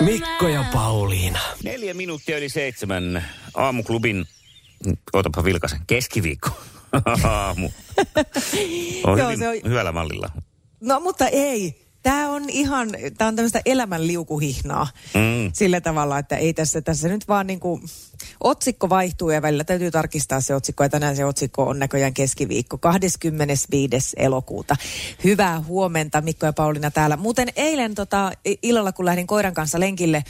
Mikko ja Pauliina. Neljä minuuttia yli seitsemän aamuklubin, ootapa vilkasen, keskiviikko aamu. On Joo, hyvin, se on- hyvällä mallilla. No mutta ei. Tämä on ihan, tämä on tämmöistä elämän liukuhihnaa. Mm. Sillä tavalla, että ei tässä, tässä nyt vaan niin kuin, otsikko vaihtuu ja välillä täytyy tarkistaa se otsikko. Ja tänään se otsikko on näköjään keskiviikko, 25. elokuuta. Hyvää huomenta Mikko ja Pauliina täällä. Muuten eilen tota, illalla, kun lähdin koiran kanssa lenkille,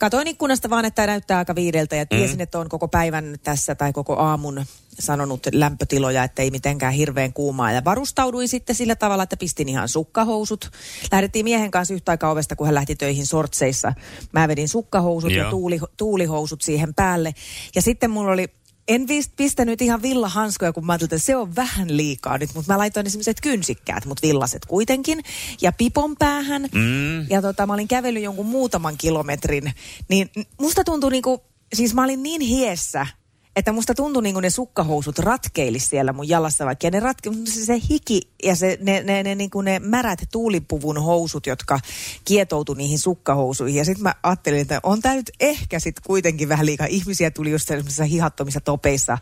Katoin ikkunasta vaan, että tämä näyttää aika viideltä ja tiesin, mm. että on koko päivän tässä tai koko aamun sanonut lämpötiloja, että ei mitenkään hirveän kuumaa. Ja varustauduin sitten sillä tavalla, että pistin ihan sukkahousut. Lähdettiin miehen kanssa yhtä aikaa ovesta, kun hän lähti töihin sortseissa. Mä vedin sukkahousut Joo. ja tuuli, tuulihousut siihen päälle. Ja sitten mulla oli en vis- pistänyt ihan villahanskoja, kun mä ajattelin, että se on vähän liikaa nyt, mutta mä laitoin ne semmoiset kynsikkäät, mutta villaset kuitenkin. Ja pipon päähän. Mm. Ja tota, mä olin kävellyt jonkun muutaman kilometrin. Niin musta tuntui niinku, siis mä olin niin hiessä, että musta tuntui niinku ne sukkahousut ratkeilis siellä mun jalassa vaikka. Ja ne ratke, se, se hiki ja se, ne, ne, ne, niinku ne märät tuulipuvun housut, jotka kietoutui niihin sukkahousuihin. Ja sitten mä ajattelin, että on tää nyt ehkä sitten kuitenkin vähän liikaa. Ihmisiä tuli just sellaisissa hihattomissa topeissa.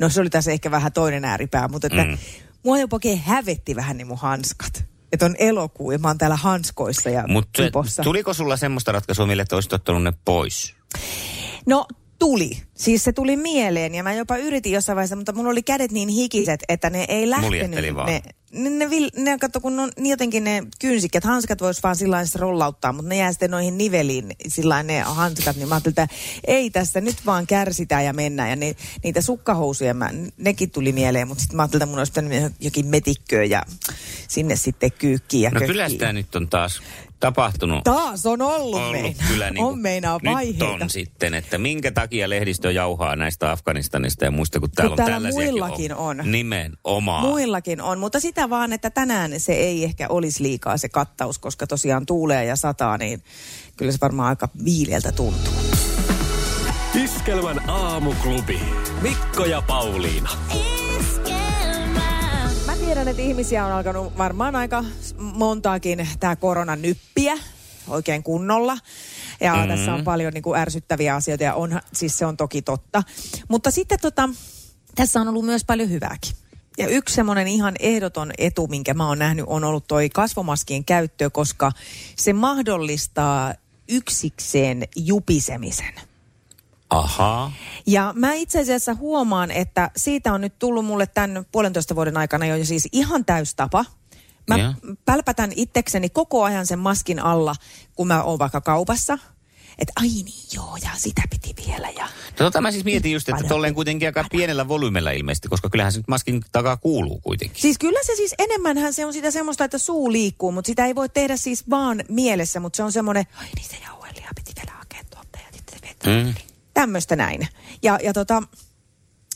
No se oli tässä ehkä vähän toinen ääripää, mutta että mm. mua jopa oikein hävetti vähän ne mun hanskat. Että on elokuu ja mä oon täällä hanskoissa ja Mutta tuliko sulla semmoista ratkaisua, millä että olisit ottanut ne pois? No tuli. Siis se tuli mieleen ja mä jopa yritin jossain vaiheessa, mutta mun oli kädet niin hikiset, että ne ei lähtenyt. vaan. Ne, ne, ne, ne, katso, kun on niin jotenkin ne kynsikät, hanskat vois vaan sillä rollauttaa, mutta ne jää sitten noihin niveliin sillä ne hanskat, niin mä ajattelin, että ei tässä nyt vaan kärsitään ja mennään. Ja ne, niitä sukkahousuja, mä, nekin tuli mieleen, mutta sitten mä ajattelin, että mun olisi pitänyt jokin metikköä ja sinne sitten kyykkiä ja No kyllä sitä nyt on taas tapahtunut. Taas on ollut, ollut meinaa. kyllä niin on meinaa Nyt vaiheita. on sitten, että minkä takia lehdistö jauhaa näistä Afganistanista ja muista, kun täällä on täällä muillakin on. Nimenomaan. Muillakin on, mutta sitä vaan, että tänään se ei ehkä olisi liikaa se kattaus, koska tosiaan tuulee ja sataa, niin kyllä se varmaan aika viileältä tuntuu. Iskelmän aamuklubi. Mikko ja Pauliina. Mä tiedän, että ihmisiä on alkanut varmaan aika montaakin tämä korona nyppiä oikein kunnolla. Ja mm-hmm. tässä on paljon niin kuin ärsyttäviä asioita ja on, siis se on toki totta. Mutta sitten tota, tässä on ollut myös paljon hyvääkin. Ja yksi semmoinen ihan ehdoton etu, minkä mä oon nähnyt, on ollut toi kasvomaskien käyttö, koska se mahdollistaa yksikseen jupisemisen. Ahaa. Ja mä itse asiassa huomaan, että siitä on nyt tullut mulle tämän puolentoista vuoden aikana jo siis ihan täystapa. Mä Joo. pälpätän itsekseni koko ajan sen maskin alla, kun mä oon vaikka kaupassa. Että ai niin joo, ja sitä piti vielä. Ja... No tota mä siis mietin just, että tolleen kuitenkin aika pienellä volyymella ilmeisesti, koska kyllähän se nyt maskin takaa kuuluu kuitenkin. Siis kyllä se siis enemmänhän se on sitä semmoista, että suu liikkuu, mutta sitä ei voi tehdä siis vaan mielessä, mutta se on semmoinen, ai niin se jauhelia piti vielä hakea tuolta ja sitten se vetää. Mm. Tämmöistä näin. Ja, ja tota,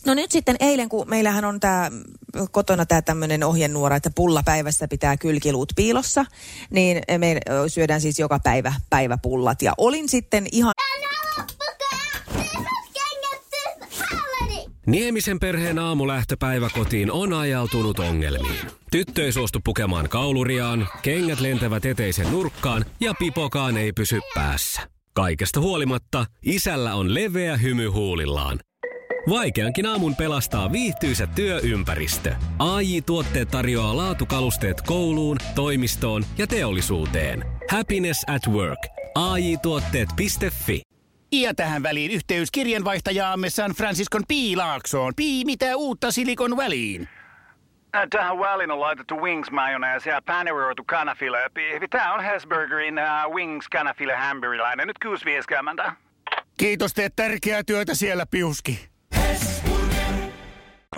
no nyt sitten eilen, kun meillähän on tämä kotona tämä tämmöinen ohjenuora, että pullapäivässä pitää kylkiluut piilossa, niin me syödään siis joka päivä päiväpullat. Ja olin sitten ihan Niemisen perheen aamulähtöpäivä kotiin on ajautunut ongelmiin. Tyttö ei suostu pukemaan kauluriaan, kengät lentävät eteisen nurkkaan ja pipokaan ei pysy päässä. Kaikesta huolimatta, isällä on leveä hymy huulillaan. Vaikeankin aamun pelastaa viihtyisä työympäristö. AI Tuotteet tarjoaa laatukalusteet kouluun, toimistoon ja teollisuuteen. Happiness at work. AI Tuotteet.fi Ja tähän väliin yhteys kirjanvaihtajaamme San Franciscon Piilaaksoon. Pii, mitä uutta Silikon väliin? Äh, Tähän väliin on laitettu wings mayonnaise ja paneroitu kanafila. Tämä on Hesburgerin uh, wings kanafila hamburilainen. Nyt 6.50. Kiitos, teet tärkeää työtä siellä, Piuski.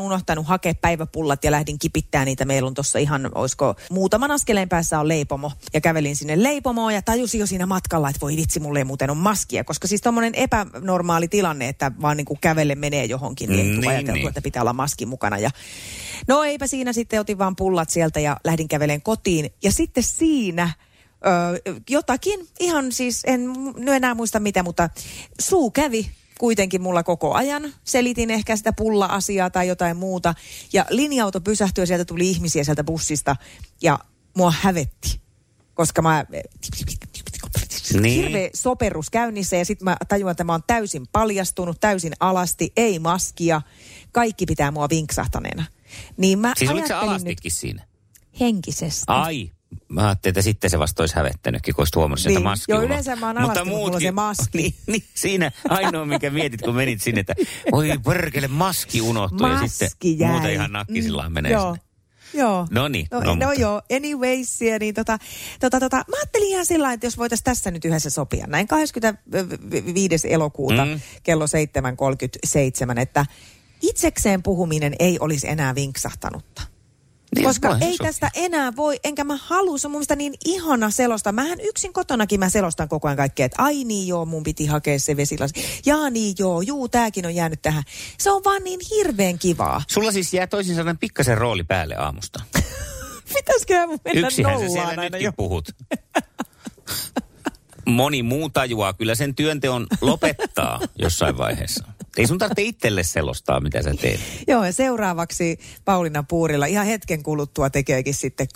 Unohtanut hakea päiväpullat ja lähdin kipittää niitä. Meillä on tuossa ihan, olisiko muutaman askeleen päässä on leipomo. Ja kävelin sinne leipomoon ja tajusin jo siinä matkalla, että voi vitsi, mulle ei muuten ole maskia. Koska siis tommonen epänormaali tilanne, että vaan niin kuin kävelle menee johonkin, niin, niin, ajateltu, niin. että pitää olla maski mukana. Ja no eipä siinä sitten, otin vaan pullat sieltä ja lähdin käveleen kotiin. Ja sitten siinä Ö, jotakin, ihan siis, en nyt enää muista mitä, mutta suu kävi kuitenkin mulla koko ajan. Selitin ehkä sitä pulla-asiaa tai jotain muuta. Ja linja-auto pysähtyi ja sieltä tuli ihmisiä sieltä bussista. Ja mua hävetti, koska mä... Niin. Hirveä soperus käynnissä ja sitten mä tajuan, että mä oon täysin paljastunut, täysin alasti, ei maskia. Kaikki pitää mua vinksahtaneena. Niin mä siis oliko alastitkin nyt... siinä? Henkisesti. Ai, Mä ajattelin, että sitten se vasta olisi hävettänytkin, kun olisit huomannut niin. sieltä maski Joo, yleensä mä oon Mutta muutkin, se maski. Niin, niin, siinä ainoa, mikä mietit, kun menit sinne, että oi perkele, maski unohtui. Maski ja sitten jäi. muuten ihan nakkisillaan mm, menee joo. sinne. Joo. No niin. No, no, no joo, anyways, niin tota, tota, tota, mä ajattelin ihan sillä että jos voitaisiin tässä nyt yhdessä sopia. Näin 25. elokuuta mm. kello 7.37, että itsekseen puhuminen ei olisi enää vinksahtanutta. Niin, Koska ei sopii. tästä enää voi, enkä mä halua, se on mun mielestä niin ihana selosta. Mähän yksin kotonakin mä selostan koko ajan kaikkea, että ai niin joo, mun piti hakea se vesilasi. Jaa niin joo, juu, tääkin on jäänyt tähän. Se on vaan niin hirveän kivaa. Sulla siis jää toisin sanoen pikkasen rooli päälle aamusta. Pitäisikö mun mennä Yksihän sä siellä nytkin jo. puhut. Moni muu tajuaa kyllä sen työnteon lopettaa jossain vaiheessa. Ei sun tarvitse itselle selostaa, mitä sä teet. Joo, ja seuraavaksi Pauliina Puurilla ihan hetken kuluttua tekeekin sitten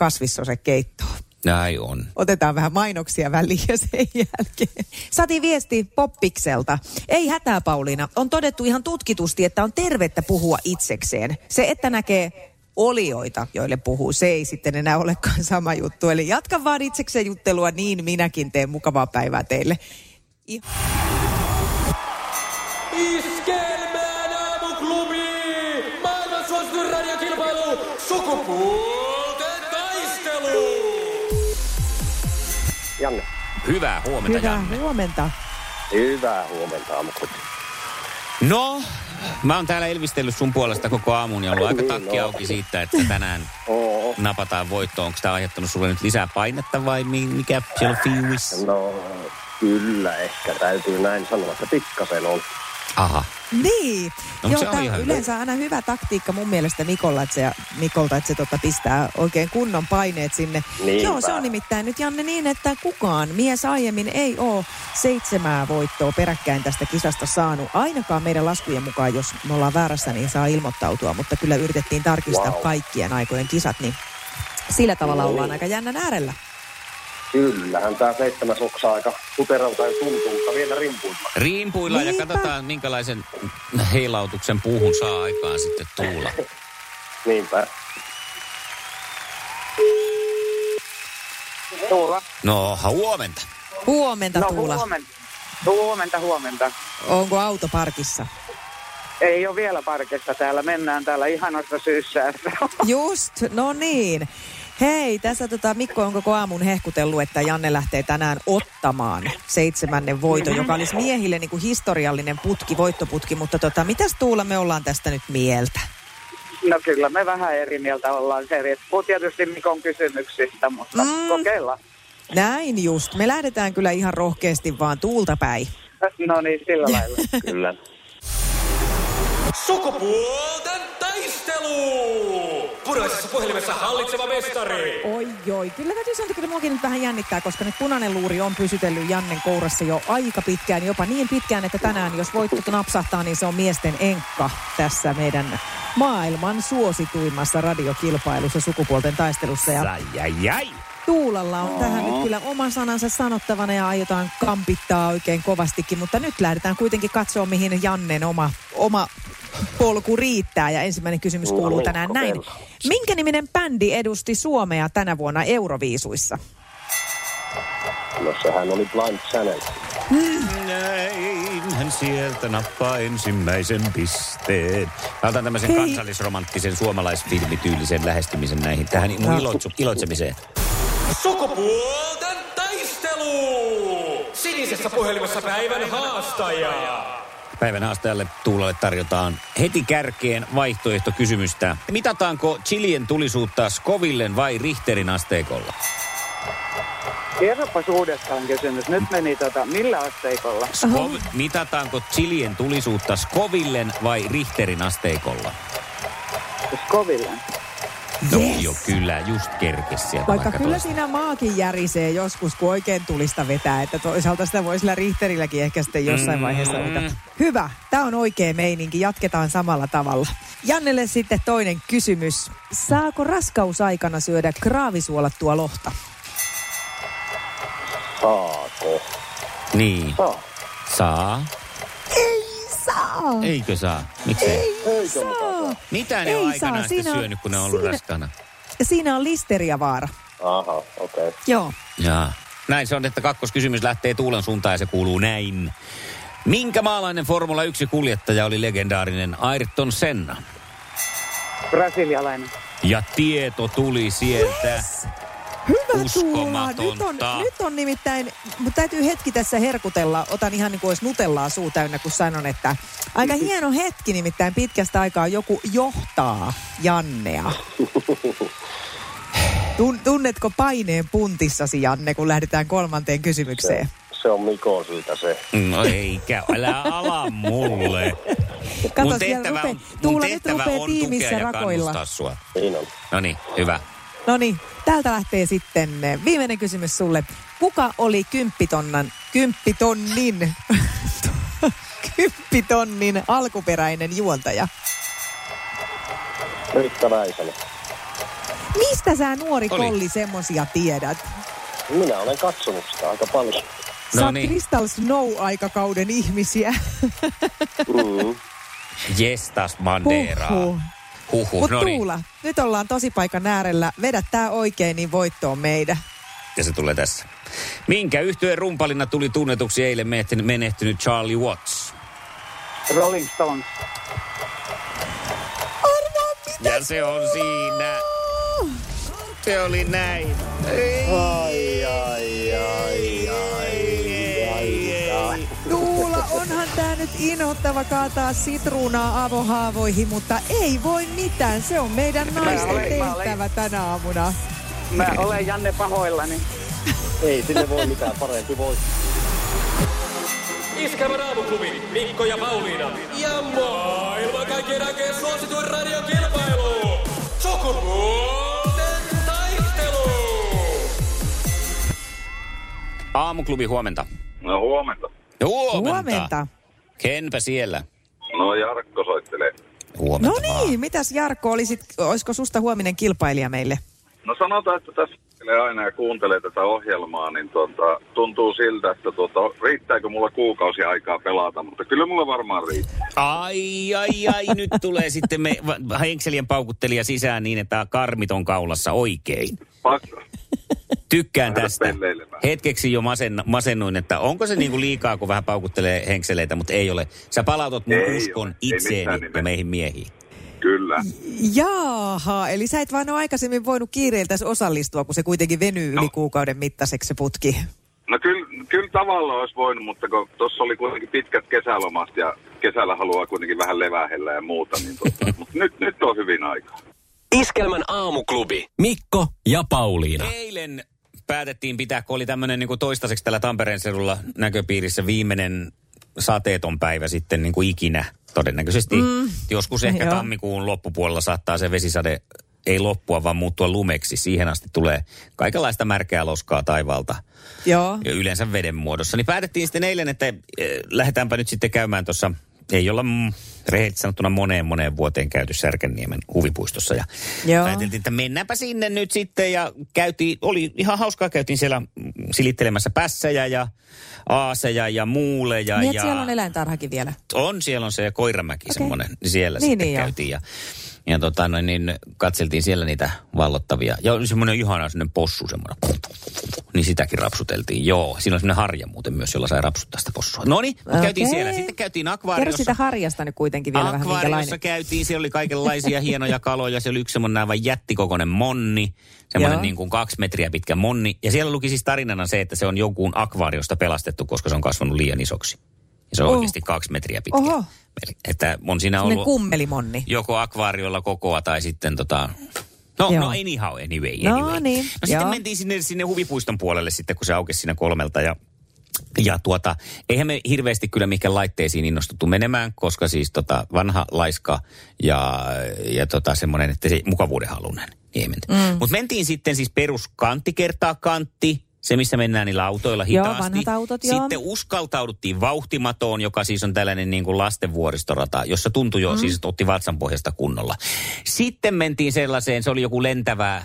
keittoa. Näin on. Otetaan vähän mainoksia väliin ja sen jälkeen. Sati viesti Poppikselta. Ei hätää Pauliina. On todettu ihan tutkitusti, että on tervettä puhua itsekseen. Se, että näkee olioita, joille puhuu, se ei sitten enää olekaan sama juttu. Eli jatka vaan itsekseen juttelua, niin minäkin teen mukavaa päivää teille. Iskelmään aamuklubi! Maailman suosituin radiokilpailu! Sukupuolten taistelu! Janne. Hyvää huomenta, Hyvää Janne. huomenta. Hyvää huomenta aamuklubi. No, mä oon täällä elvistellyt sun puolesta koko aamun ja ollut aika Niin, takki auki siitä, että tänään napataan voittoon. Onko tämä aiheuttanut sulle nyt lisää painetta vai mi- mikä siellä on fiilis? No, kyllä ehkä täytyy näin sanoa, että pikkasen on. Aha. Niin. No, Joo, se on tää on ihan yleensä aina hyvä taktiikka mun mielestä Mikolla, että se, Mikolta, että se tota pistää oikein kunnon paineet sinne. Niinpä. Joo, se on nimittäin nyt Janne niin, että kukaan mies aiemmin ei ole seitsemää voittoa peräkkäin tästä kisasta saanut. Ainakaan meidän laskujen mukaan, jos me ollaan väärässä, niin saa ilmoittautua, mutta kyllä yritettiin tarkistaa Wow. kaikkien aikojen kisat, niin sillä tavalla No ollaan niin. aika jännän äärellä. Kyllähän tämä seitsemäs oksa aika puteralta jo tuntuu, mutta vielä rimpuilla. Riimpuillaan ja katsotaan, minkälaisen heilautuksen puuhun saa aikaan sitten tuulla. Niinpä. Tuula. No, huomenta. Huomenta No Tuula. huomenta. Huomenta, huomenta. Onko auto parkissa? Ei ole vielä parkissa täällä. Mennään täällä ihanassa syyssä. Just, no niin. Hei, tässä tota Mikko on koko aamun hehkutellut, että Janne lähtee tänään ottamaan seitsemännen voiton, joka olisi miehille niin kuin historiallinen putki, voittoputki. Mutta tota, mitäs Tuula me ollaan tästä nyt mieltä? No kyllä me vähän eri mieltä ollaan. Se riippuu tietysti Mikon kysymyksistä, mutta Mm. mm. kokeillaan. Näin just. Me lähdetään kyllä ihan rohkeasti vaan tuulta päin. No niin, sillä lailla. Kyllä. Sukupuolten taistelu! Punaisessa puhelimessa hallitseva mestari. Oi joi, kyllä täytyy sanoa, että kyllä muakin nyt vähän jännittää, koska nyt punainen luuri on pysytellyt Jannen kourassa jo aika pitkään, jopa niin pitkään, että tänään jos voitto napsahtaa, niin se on miesten enkka tässä meidän maailman suosituimmassa radiokilpailussa sukupuolten taistelussa. Ja Jäi, jäi. Tuulalla on tähän nyt kyllä oma sanansa sanottavana ja aiotaan kampittaa oikein kovastikin, mutta nyt lähdetään kuitenkin katsoa, mihin Jannen oma, oma polku riittää. Ja ensimmäinen kysymys No kuuluu niin, tänään näin. Minkä niminen bändi edusti Suomea tänä vuonna Euroviisuissa? No sehän oli Blind Channel. Näin hän sieltä nappaa ensimmäisen pisteen. Mä otan tämmöisen Hei. kansallisromanttisen suomalaisfilmityylisen lähestymisen näihin, tähän No. iloitsu, iloitsemiseen. Sukupuolten taistelu! Sinisessä puhelimessa päivän haastaja. Päivän haastajalle Tuulalle tarjotaan heti kärkeen vaihtoehtokysymystä. Mitataanko chilien tulisuutta Scovillen vai Richterin asteikolla? Kerropas uudestaan kysymys. Nyt meni tota, millä asteikolla? Skov, mitataanko chilien tulisuutta Scovillen vai Richterin asteikolla? Skoville. No Yes. joo, kyllä, just kerkes sieltä. Vaikka kyllä toista. siinä maakin järisee joskus, kun oikein tulista vetää. Että toisaalta sitä voi sillä Richterilläkin ehkä sitten jossain Mm. vaiheessa ottaa. Hyvä, tämä on oikea meininki. Jatketaan samalla tavalla. Jannelle sitten toinen kysymys. Saako raskausaikana syödä kraavisuolattua lohta? Saako? Niin, Saa. saa. Ei saa! Eikö saa? Miksi ei? Eikö mukaan Saa! saa? Mitä ne Ei on saa, aikanaan siinä syönyt, kun ne on ollut siinä- raskaana? Siinä on listeriavaara. Aha, okei. Okay. Joo. Jaa. Näin se on, että kakkoskysymys lähtee Tuulen suuntaan ja se kuuluu näin. Minkä maalainen Formula 1-kuljettaja oli legendaarinen Ayrton Senna? Brasilialainen. Ja tieto tuli sieltä. Yes! Hyvä Tuula. Nyt on, nyt on nimittäin, mutta täytyy hetki tässä herkutella. Otan ihan niin kuin olisi nutellaa suu täynnä, kun sanon, että aika hieno hetki nimittäin pitkästä aikaa joku johtaa Jannea. Tun, tunnetko paineen puntissasi, Janne, kun lähdetään kolmanteen kysymykseen? Se on Mikon syytä se. No eikä, älä ala mulle. Kato, mun tehtävä rupe- on, mun Tuula nyt tehtävä rupeaa on tiimissä tukea ja rakoilla. kannustaa sua. Niin on. No niin, hyvä. No niin, täältä lähtee sitten eh, viimeinen kysymys sulle. Kuka oli kymppitonnan, kymppitonnin, kymppitonnin alkuperäinen juontaja? Riitta Väisänen. Mistä sä nuori Oli. kolli semmosia tiedät? Minä olen katsonut sitä aika paljon. Sä No oot niin. Crystal Snow-aikakauden ihmisiä. Mm. Jestas Manderaa. Huhhuh. Huhhuh, Mut no niin. Tuula, nyt ollaan tosi paikan äärellä. Vedä tää oikein, niin voitto on meidän. Ja se tulee tässä. Minkä yhtyeen rumpalina tuli tunnetuksi eilen menehtynyt, menehtynyt Charlie Watts? Rolling Stones. Arvaa mitä Ja se on siinä. Se oli näin. Ai, ai, ai, ai, Tuula, onhan tää nyt inhottava kaataa sitruunaa avohaavoihin, mutta ei voi mitään. Se on meidän naisten olen- tehtävä tänä aamuna. Mä olen Janne pahoillani. Ei sinne voi mitään parempi voi. Iskävä raamuklubi, Mikko ja Pauliina. Ja maailman kaikkien aikeen suosituen radiokilpailu. Sukupuolten taistelu. Aamuklubi huomenta. No huomenta. No, huomenta. Huomenta. Kenpä siellä? No Jarkko soittelee. Huomenta No vaan. niin, mitäs Jarkko, olisit, olisiko susta huominen kilpailija meille? No sanotaan, että tässä kuuntelee aina ja kuuntelee tätä ohjelmaa, niin tuota, tuntuu siltä, että tuota, riittääkö mulla kuukausi aikaa pelata, mutta kyllä mulla varmaan riittää. Ai, ai, ai, nyt tulee sitten me henkselien paukuttelija sisään niin, että karmit on kaulassa oikein. Pakko. Tykkään tästä. Hetkeksi jo masen, masennuin, että onko se niinku liikaa, kun vähän paukuttelee henkseleitä, mutta ei ole. Sä palautat mun Ei uskon ole, itseeni ja meihin miehiin. Kyllä. Jaaha, eli sä et vaan ole aikaisemmin voinut kiireiltäsi osallistua, kun se kuitenkin venyy yli No. kuukauden mittaiseksi se putki. No kyllä, kyllä tavallaan olisi voinut, mutta kun tuossa oli kuitenkin pitkät kesälomat ja kesällä haluaa kuitenkin vähän levähellä ja muuta, niin tuota, mutta nyt, nyt on hyvin aikaa. Iskelmän aamuklubi, Mikko ja Pauliina. Eilen päätettiin pitää, kun oli tämmöinen niin toistaiseksi tällä Tampereen seudulla näköpiirissä viimeinen sateeton päivä sitten niin kuin ikinä todennäköisesti. Mm. Joskus ehkä Joo. tammikuun loppupuolella saattaa se vesisade ei loppua, vaan muuttua lumeksi. Siihen asti tulee kaikenlaista märkää loskaa taivaalta Joo. ja yleensä veden muodossa. Niin päätettiin sitten eilen, että eh, lähdetäänpä nyt sitten käymään tuossa, ei olla mm, rehellisesti sanottuna moneen moneen vuoteen käyty Särkänniemen huvipuistossa. Ja Joo. ajateltiin, että mennäänpä sinne nyt sitten ja käytiin, oli ihan hauskaa, käytiin siellä silittelemässä pässejä ja aaseja ja muuleja. Niin, ja siellä on eläintarhakin vielä. on, siellä on se Koiramäki Okei. semmoinen, siellä Niin, sitten niin, käytiin ja, ja tota, noin, niin katseltiin siellä niitä vallottavia. Ja oli semmoinen ihana semmoinen possu semmoinen, niin sitäkin rapsuteltiin. Joo, siinä on semmoinen harja muuten myös, jolla sai rapsuttaa sitä possua. No niin, okay. käytiin siellä. Sitten käytiin Kerro akvaariossa. siitä harjasta nyt kuitenkin vielä vähän Akvaariossa käytiin, siellä oli kaikenlaisia hienoja kaloja. Se oli yksi semmoinen aivan jättikokoinen monni, semmoinen Joo. niin kuin kaksi metriä pitkä monni. Ja siellä luki siis tarinana se, että se on jonkun akvaariosta pelastettu, koska se on kasvanut liian isoksi. Ja se on Oh. oikeasti kaksi metriä pitkä. Oho. Että on siinä Sellainen ollut kummelimonni. joko akvaariolla kokoa tai sitten tota... No, Joo. no anyhow, anyway, No anyway. niin, No sitten joo. mentiin sinne, sinne huvipuiston puolelle sitten, kun se aukesi siinä kolmelta ja ja tuota, eihän me hirveästi kyllä mihinkään laitteisiin innostuttu menemään, koska siis tota vanha laiska ja, ja tota semmoinen, että se mukavuuden halunen. Niin mm. Mutta mentiin sitten siis peruskantti kertaa kantti, se missä mennään niillä autoilla Joo, hitaasti. vanhat autot, joo. Sitten uskaltauduttiin vauhtimatoon, joka siis on tällainen niin kuin lasten vuoristorata, jossa tuntui jo mm. siis, että otti vatsan pohjasta kunnolla. Sitten mentiin sellaiseen, se oli joku lentävä äh,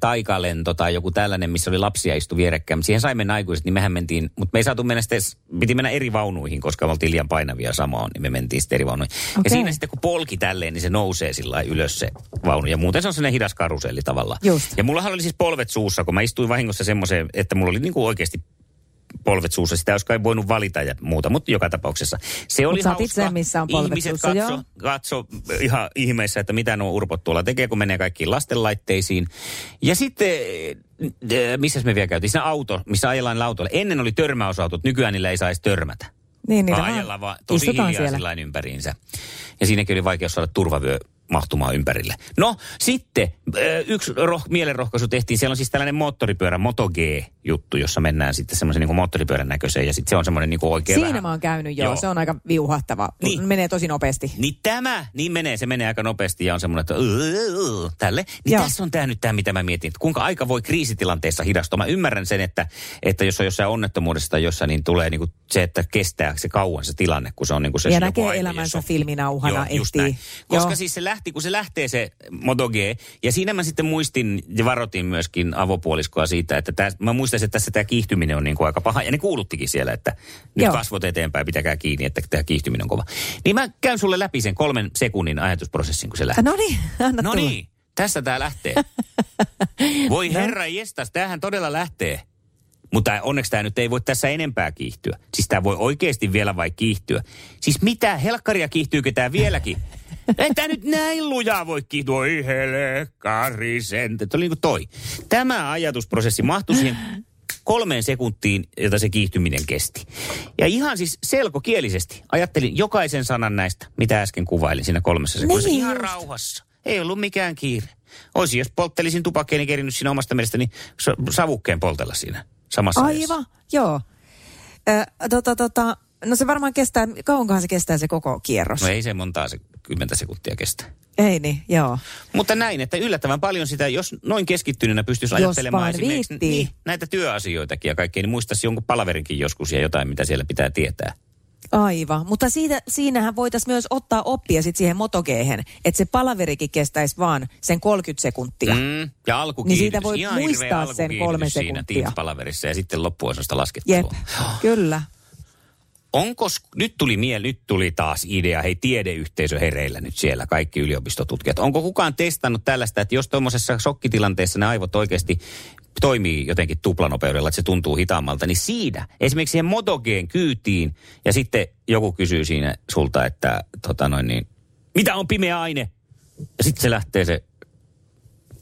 taikalento tai joku tällainen, missä oli lapsia istu vierekkäin. Mutta siihen sai mennä aikuiset, niin mehän mentiin, mutta me ei saatu mennä sitten, piti mennä eri vaunuihin, koska me oltiin liian painavia samaan, niin me mentiin sitten eri vaunuihin. Okay. Ja siinä sitten kun polki tälleen, niin se nousee sillä ylös se vaunu. Ja muuten se on sellainen hidas karuselli tavallaan. Just. Ja mullahan oli siis polvet suussa, kun mä istuin vahingossa semmoiseen, että mulla oli niinku oikeasti polvet suussa. Sitä olisi kai voinut valita ja muuta, mutta joka tapauksessa. Se oli Mut hauska. sen, missä on polvet Ihmiset suussa, katso, joo. katso ihan ihmeessä, että mitä nuo urpot tuolla tekee, kun menee kaikkiin lastenlaitteisiin. Ja sitten, äh, missä me vielä käytiin? Siinä auto, missä ajellaan niillä autoilla. Ennen oli törmäysautot, nykyään niillä ei saisi törmätä. Niin, niitä Vaan vaan tosi hiljaa siellä. sillain ympäriinsä. Ja siinäkin oli vaikeus saada turvavyö mahtumaan ympärille. No sitten yksi roh- mielenrohkaisu tehtiin. Siellä on siis tällainen moottoripyörä, Moto G-juttu, jossa mennään sitten semmoisen niin moottoripyörän näköiseen. Ja sitten se on semmoinen niin oikein Siinä vähän... mä oon käynyt joo, Joo. se on aika viuhattava. Niin. Menee tosi nopeasti. Niin tämä, niin menee, se menee aika nopeasti ja on semmoinen, että tälle. Niin Joo. tässä on tämä nyt tämä, mitä mä mietin, että kuinka aika voi kriisitilanteessa hidastua. Mä ymmärrän sen, että, että jos on jossain onnettomuudessa tai jossain, niin tulee niinku se, että kestää se kauan se tilanne, kun se on niinku se Ja näkee elämänsä filminauhana, Joo, just näin. Koska Joo. siis se lähti, kun se lähtee se Moto G, ja siinä mä sitten muistin ja varotin myöskin avopuoliskoa siitä, että tää, mä muistan, että tässä tämä kiihtyminen on niin kuin aika paha, ja ne kuuluttikin siellä, että nyt Joo. kasvot eteenpäin, pitäkää kiinni, että tämä kiihtyminen on kova. Niin mä käyn sulle läpi sen kolmen sekunnin ajatusprosessin, kun se lähtee. No niin, anna No niin, tässä tämä lähtee. Voi herra jestas, tämähän todella lähtee. Mutta onneksi tämä nyt ei voi tässä enempää kiihtyä. Siis tämä voi oikeasti vielä vai kiihtyä. Siis mitä, helkkaria kiihtyykö tämä vieläkin? Ei tämä nyt näin lujaa voi kiihtyä. Oi helkkari sen. Tämä oli niin kuin toi. Tämä ajatusprosessi mahtui siihen kolmeen sekuntiin, jota se kiihtyminen kesti. Ja ihan siis selkokielisesti ajattelin jokaisen sanan näistä, mitä äsken kuvailin siinä kolmessa sekunnissa. Niin ihan just. rauhassa. Ei ollut mikään kiire. Olisi, jos polttelisin tupakkeeni kerinyt siinä omasta mielestäni sa- savukkeen poltella siinä samassa ajassa. Aivan, joo. Ö, tota, tota, no se varmaan kestää, kauankohan se kestää se koko kierros? No ei se montaa se kymmentä sekuntia kestä. Ei niin, joo. Mutta näin, että yllättävän paljon sitä, jos noin keskittyneenä pystyisi Jos ajattelemaan esimerkiksi viittii. niin, näitä työasioitakin ja kaikkea, niin muistaisi jonkun palaverinkin joskus ja jotain, mitä siellä pitää tietää. Aivan, mutta siitä, siinähän voitaisiin myös ottaa oppia sit siihen motogehen, että se palaverikin kestäisi vaan sen 30 sekuntia. Mm. Ja alkukiihdytys. Niin siitä voi Ihan muistaa sen kolme siinä sekuntia. Teams-palaverissa ja sitten loppuosasta laskettelua. Jep, kyllä. Onko, nyt tuli mieli, nyt tuli taas idea, hei tiedeyhteisö hereillä nyt siellä, kaikki yliopistotutkijat. Onko kukaan testannut tällaista, että jos tuommoisessa shokkitilanteessa ne aivot oikeasti toimii jotenkin tuplanopeudella, että se tuntuu hitaammalta, niin siinä, esimerkiksi siihen motogeen kyytiin, ja sitten joku kysyy siinä sulta, että tota noin niin, mitä on pimeä aine? Ja sitten se lähtee se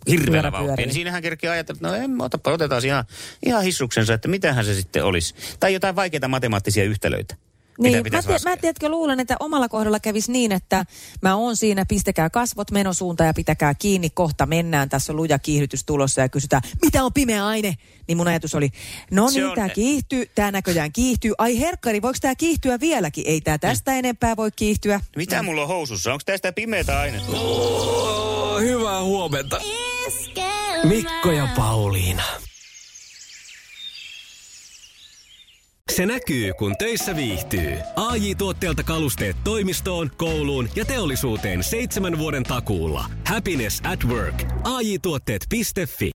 hirveällä vauhtia. Niin siinähän kerkee ajatella, että no en, otapa, otetaan ihan, ihan hissuksensa, että mitähän se sitten olisi. Tai jotain vaikeita matemaattisia yhtälöitä. Niin, mä, te, mä tiedätkö, luulen, että omalla kohdalla kävisi niin, että mä oon siinä, pistäkää kasvot menosuuntaan ja pitäkää kiinni, kohta mennään, tässä on luja kiihdytys tulossa ja kysytään, mitä on pimeä aine? Niin mun ajatus oli, no Se niin, on- tämä kiihtyy, tämä näköjään kiihtyy. Ai herkkari, voiko tämä kiihtyä vieläkin? Ei tämä tästä enempää voi kiihtyä. Mitä mulla on housussa? Onko tästä pimeätä ainetta? Oh, hyvää huomenta. Mikko ja Pauliina. Se näkyy, kun töissä viihtyy. ai tuotteelta kalusteet toimistoon, kouluun ja teollisuuteen seitsemän vuoden takuulla. Happiness at work. AJ-tuotteet.fi